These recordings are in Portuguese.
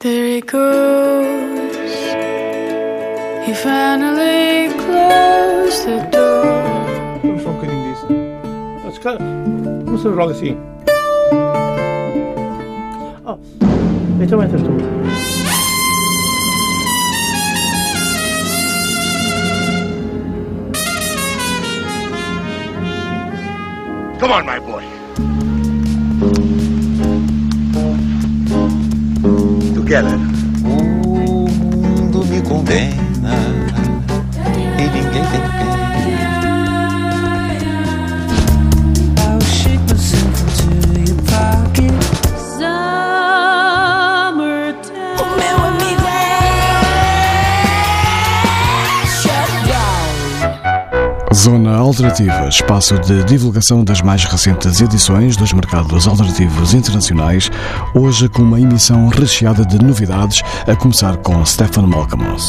There he goes. He finally closed the door. I'm fucking in this. That's kind of. What's the wrong thing? Oh, it's a winter storm. Come on, my boy. Together. O mundo me condena Zona Alternativa, espaço de divulgação das mais recentes edições dos mercados alternativos internacionais, hoje com uma emissão recheada de novidades, a começar com Stefan Malkamos.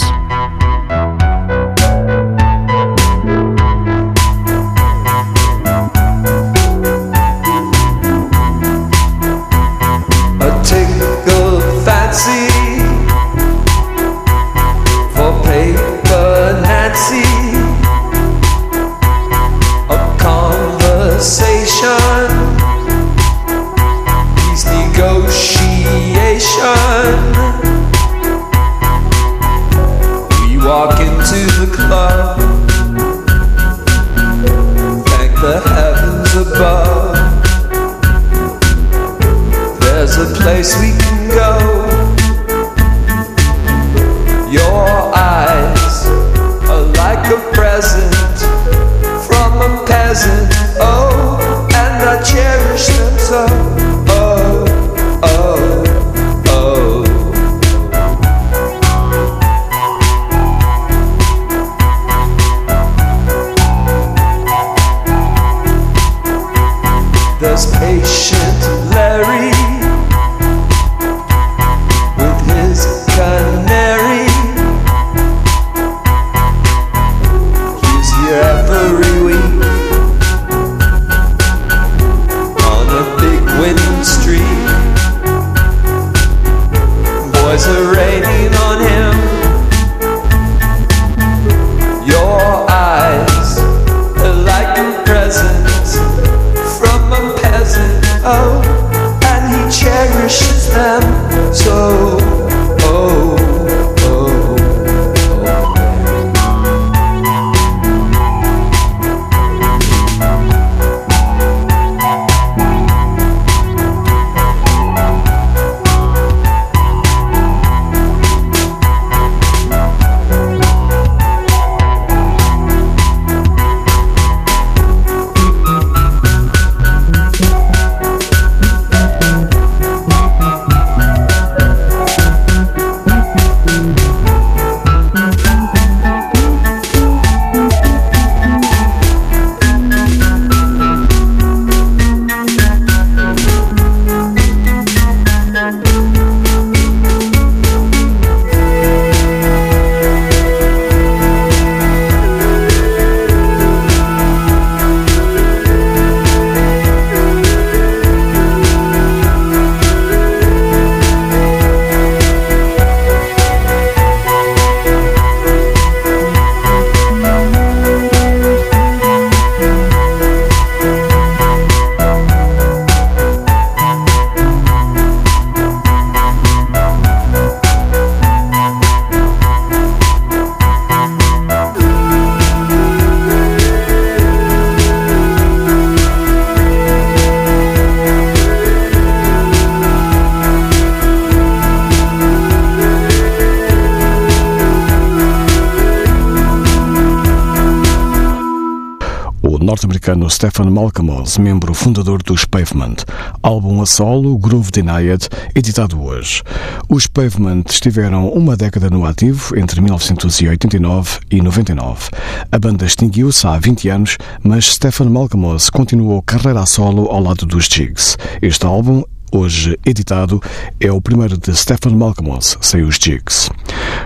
Norte-americano Stefan membro fundador dos Pavement, álbum a solo Groove Denied, editado hoje. Os Pavement estiveram uma década no ativo, entre 1989 e 99. A banda extinguiu-se há 20 anos, mas Stefan Malkamos continuou carreira a solo ao lado dos Jigs. Este álbum hoje editado, é o primeiro de Stephen Malcolmus, sem os Jigs.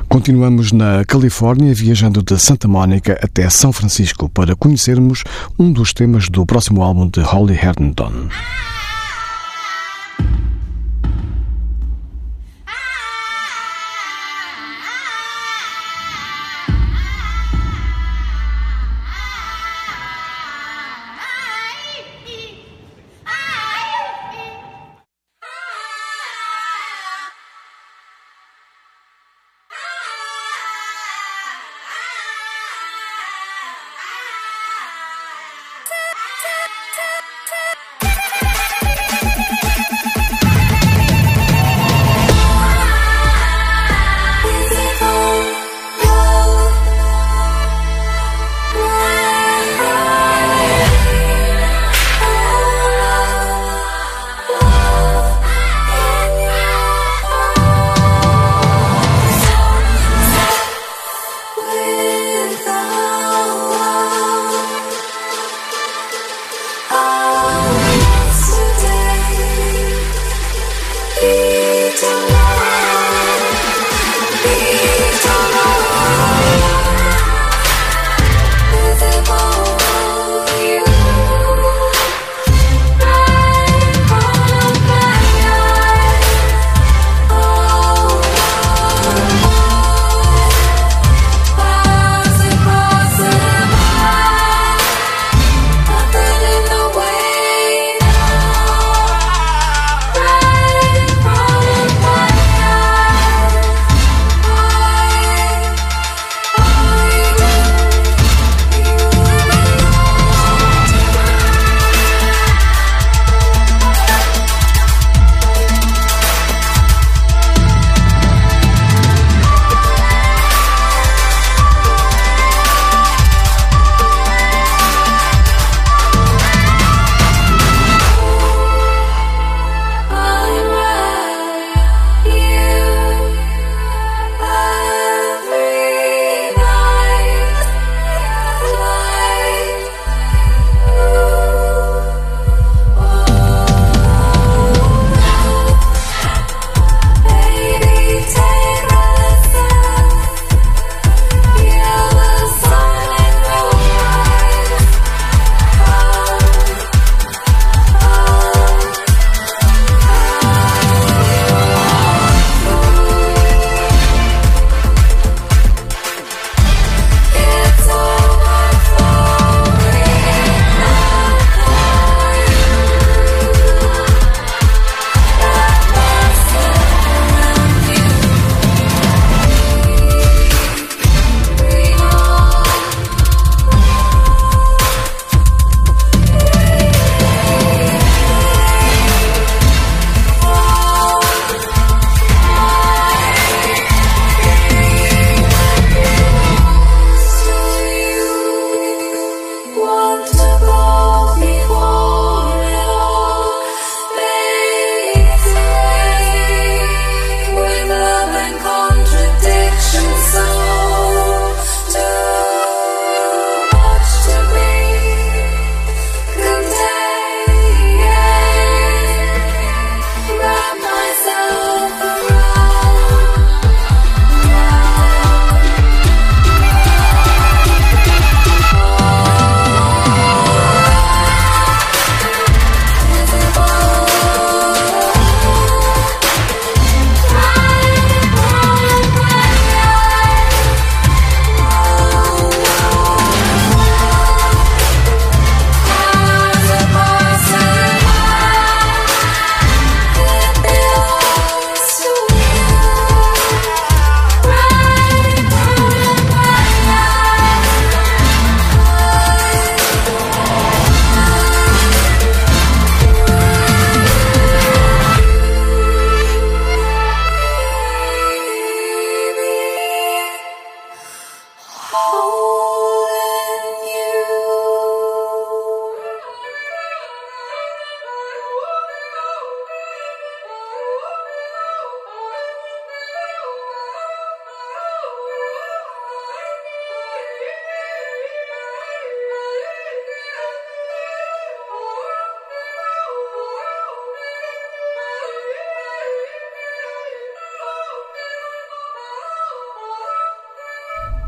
Continuamos na Califórnia, viajando de Santa Mónica até São Francisco para conhecermos um dos temas do próximo álbum de Holly Herndon.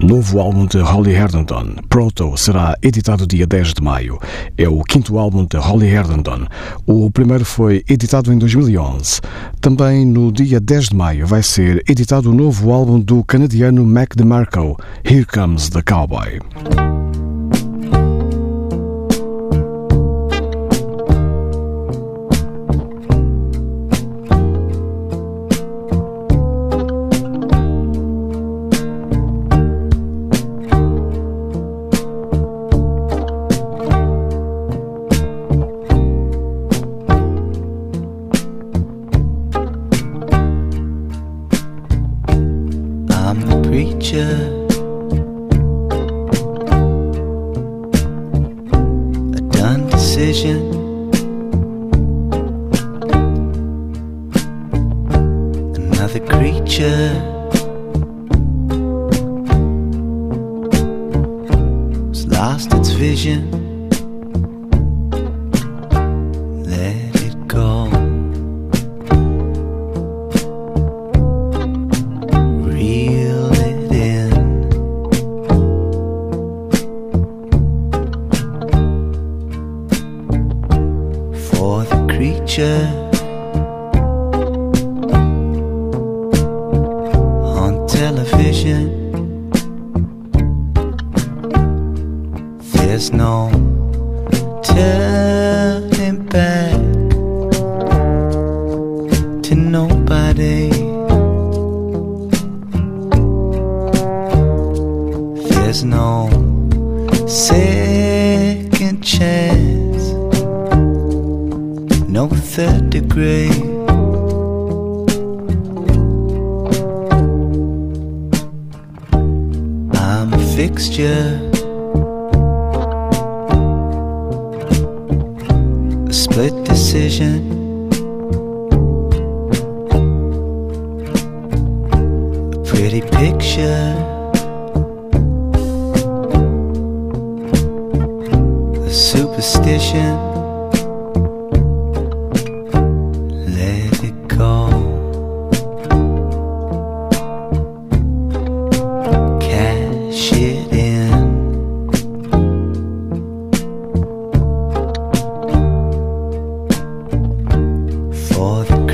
Novo álbum de Holly Herndon, Proto, será editado dia 10 de maio. É o quinto álbum de Holly Herndon. O primeiro foi editado em 2011. Também no dia 10 de maio vai ser editado o novo álbum do canadiano Mac DeMarco, Here Comes the Cowboy.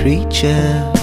creature.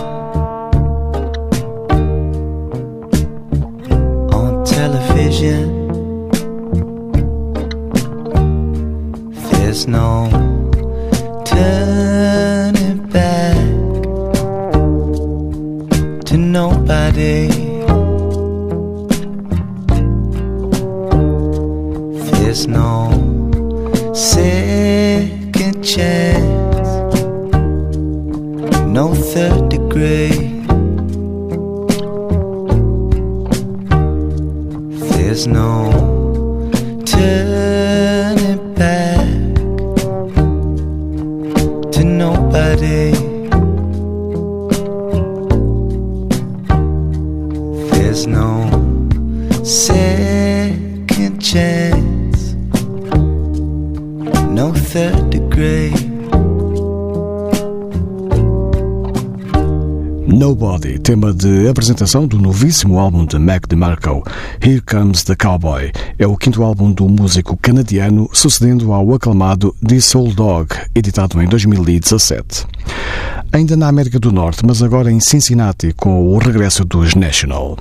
Apresentação do novíssimo álbum de Mac DeMarco, Here Comes the Cowboy. É o quinto álbum do músico canadiano, sucedendo ao aclamado This Old Dog, editado em 2017. Ainda na América do Norte, mas agora em Cincinnati, com o regresso dos National.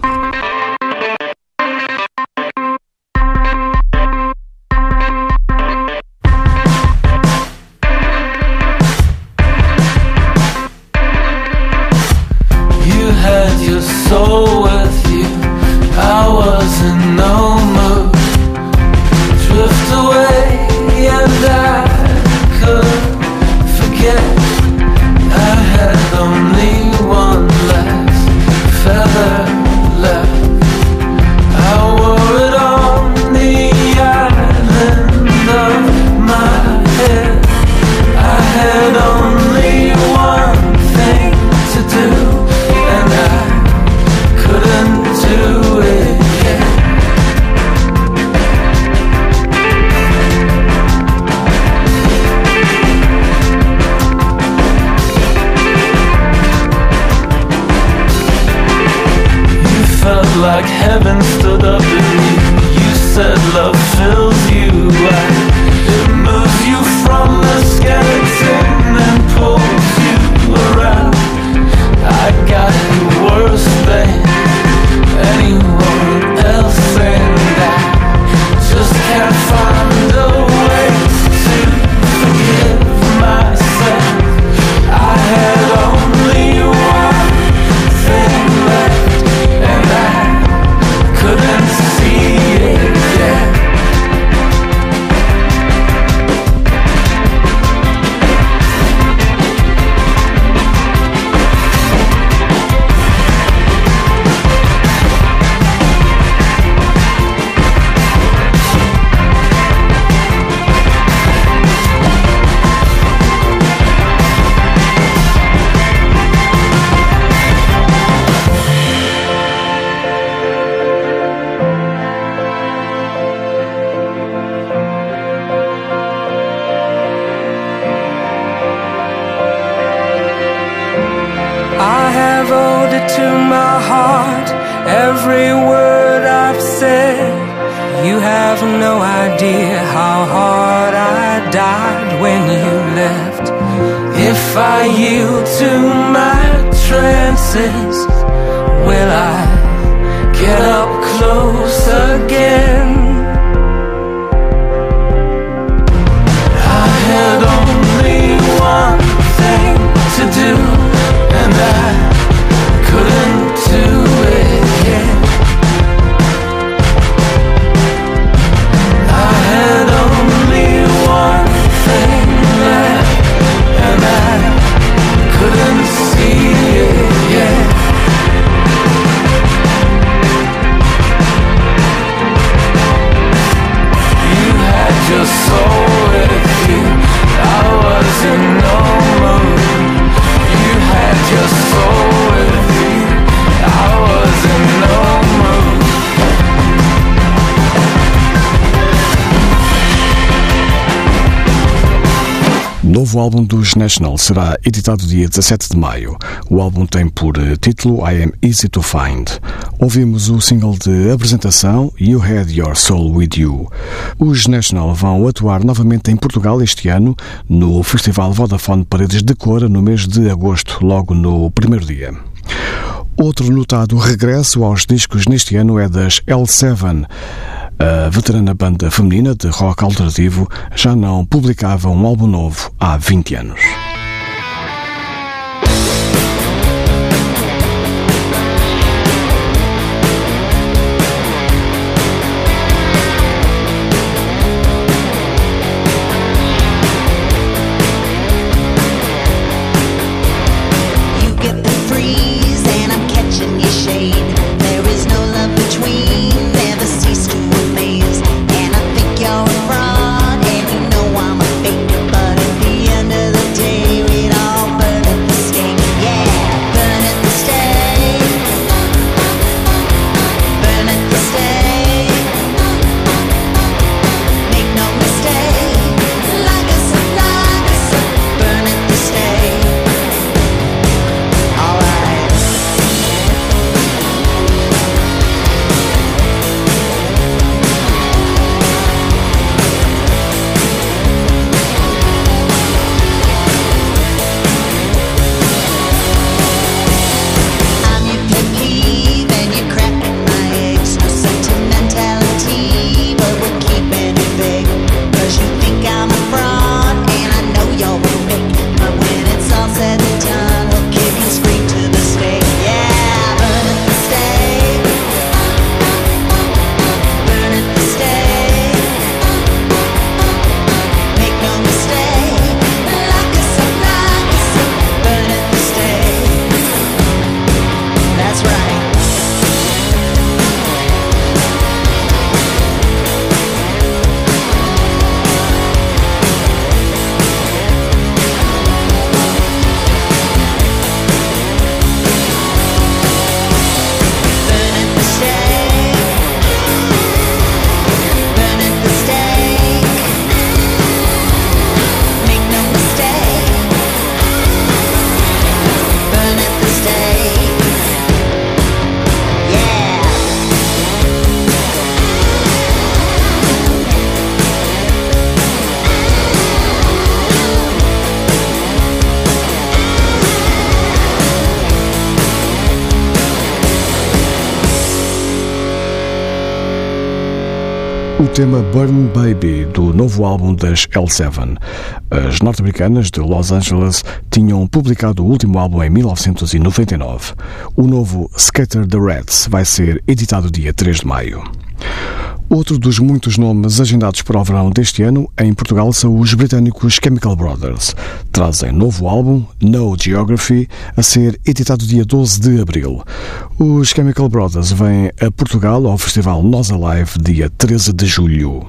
O álbum dos National será editado dia 17 de maio. O álbum tem por eh, título I Am Easy to Find. Ouvimos o single de apresentação You Had Your Soul With You. Os National vão atuar novamente em Portugal este ano no Festival Vodafone Paredes de Cora no mês de agosto, logo no primeiro dia. Outro notado regresso aos discos neste ano é das L7. A veterana banda feminina de rock alternativo já não publicava um álbum novo há 20 anos. Tema Burn Baby do novo álbum das L7. As norte-americanas de Los Angeles tinham publicado o último álbum em 1999. O novo Scatter the Rats vai ser editado dia 3 de maio. Outro dos muitos nomes agendados para o verão deste ano em Portugal são os britânicos Chemical Brothers. Trazem novo álbum, No Geography, a ser editado dia 12 de abril. Os Chemical Brothers vêm a Portugal ao festival Nós Alive dia 13 de julho.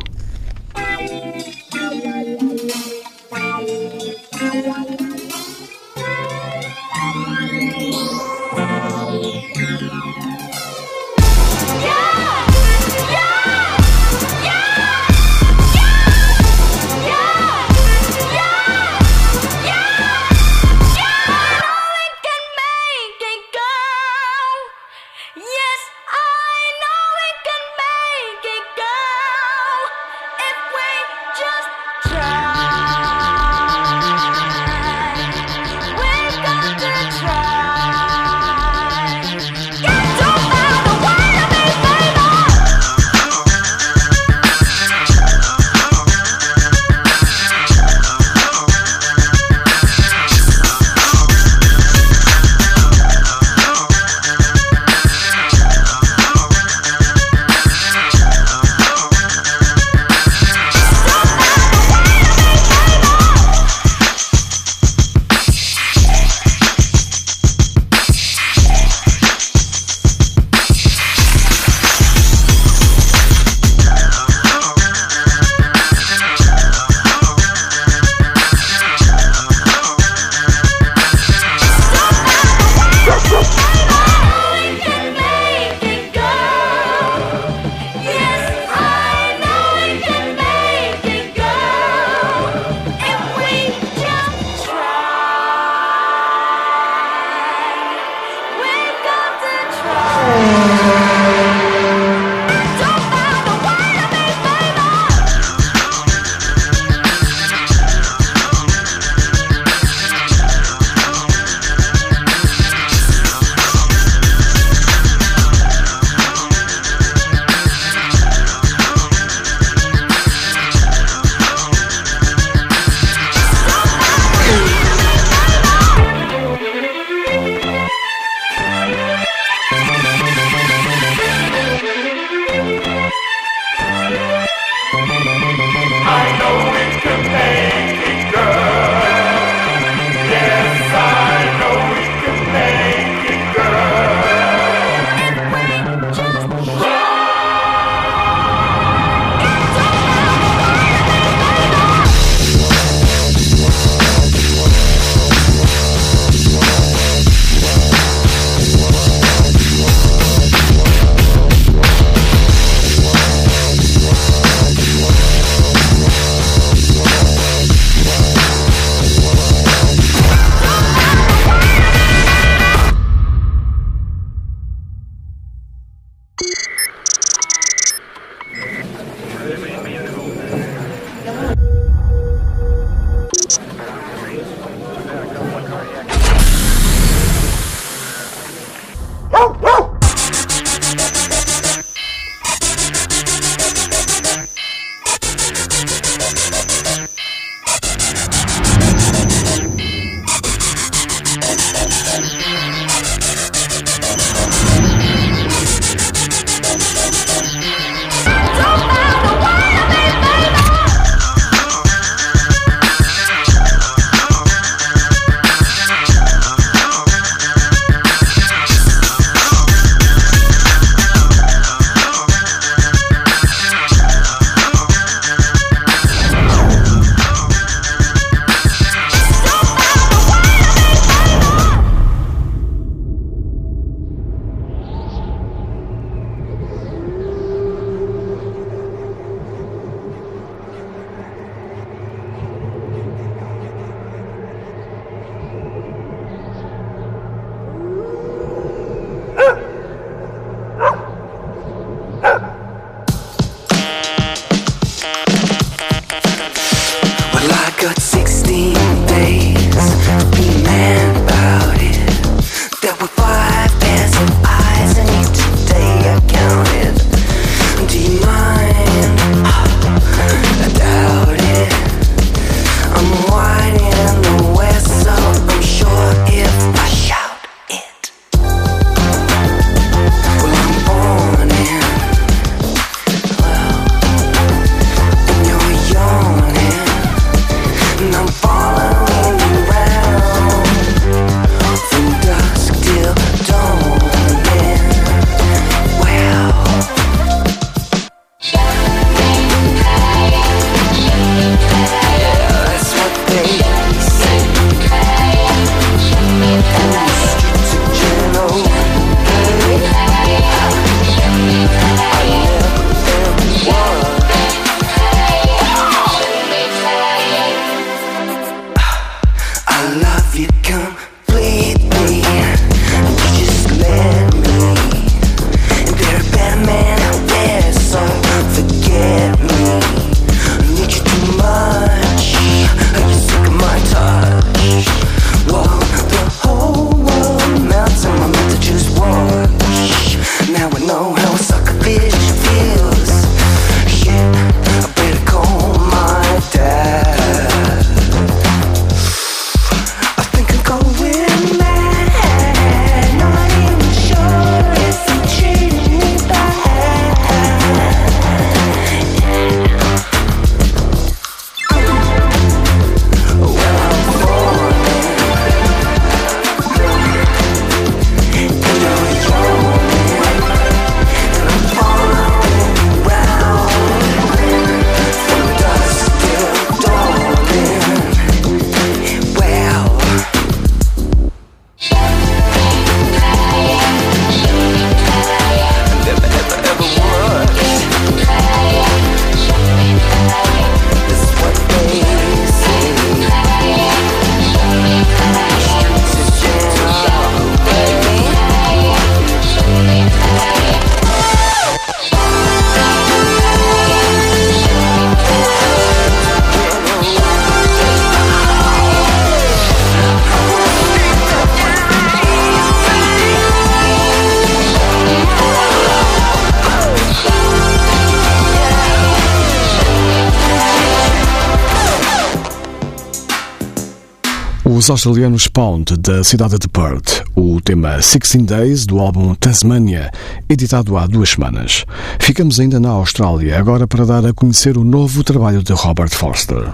Os australianos Pound, da cidade de Perth, o tema 16 Days do álbum Tasmania, editado há duas semanas. Ficamos ainda na Austrália, agora para dar a conhecer o novo trabalho de Robert Forster.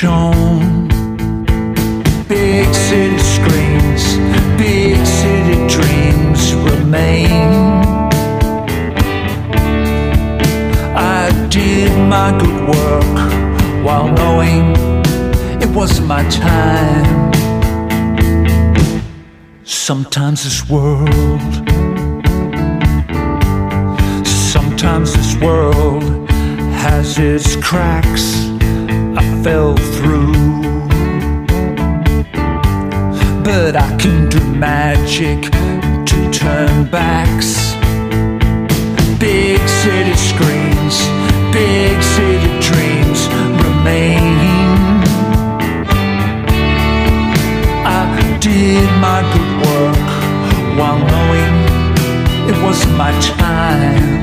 Shown. Big city screens, big city dreams remain. I did my good work while knowing it wasn't my time. Sometimes this world, sometimes this world has its cracks. Fell through, but I can do magic to turn backs. Big city screens, big city dreams remain. I did my good work while knowing it wasn't my time.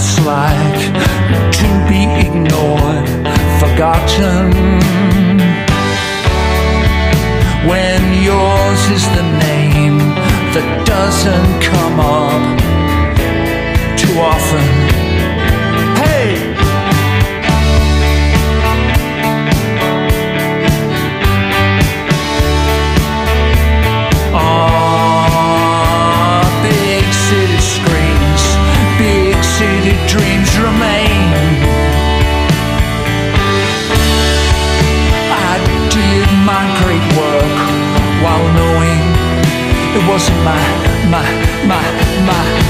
It's like to be ignored, forgotten. When yours is the name that doesn't come up too often. Wasn't my, my, my, my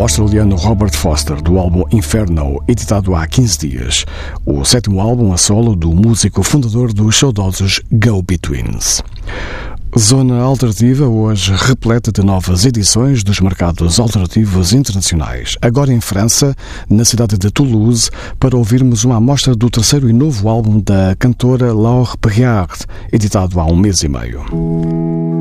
Australiano Robert Foster, do álbum Inferno, editado há 15 dias. O sétimo álbum a solo do músico fundador dos saudosos Go Betweens. Zona Alternativa, hoje repleta de novas edições dos mercados alternativos internacionais. Agora em França, na cidade de Toulouse, para ouvirmos uma amostra do terceiro e novo álbum da cantora Laure Perriard, editado há um mês e meio.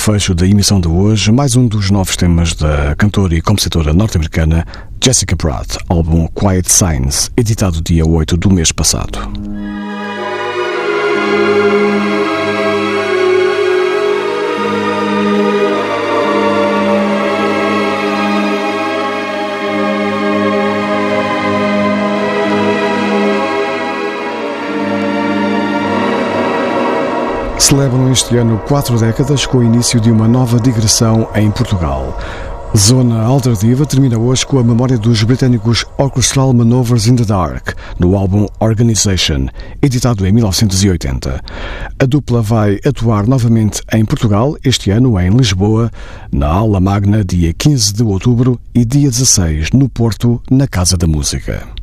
Fecho da emissão de hoje, mais um dos novos temas da cantora e compositora norte-americana Jessica Pratt, álbum Quiet Signs, editado dia 8 do mês passado. Celebram este ano quatro décadas com o início de uma nova digressão em Portugal. Zona Alternativa termina hoje com a memória dos britânicos Orchestral Manovers in the Dark, no álbum Organization, editado em 1980. A dupla vai atuar novamente em Portugal este ano em Lisboa, na Aula Magna, dia 15 de outubro e dia 16 no Porto, na Casa da Música.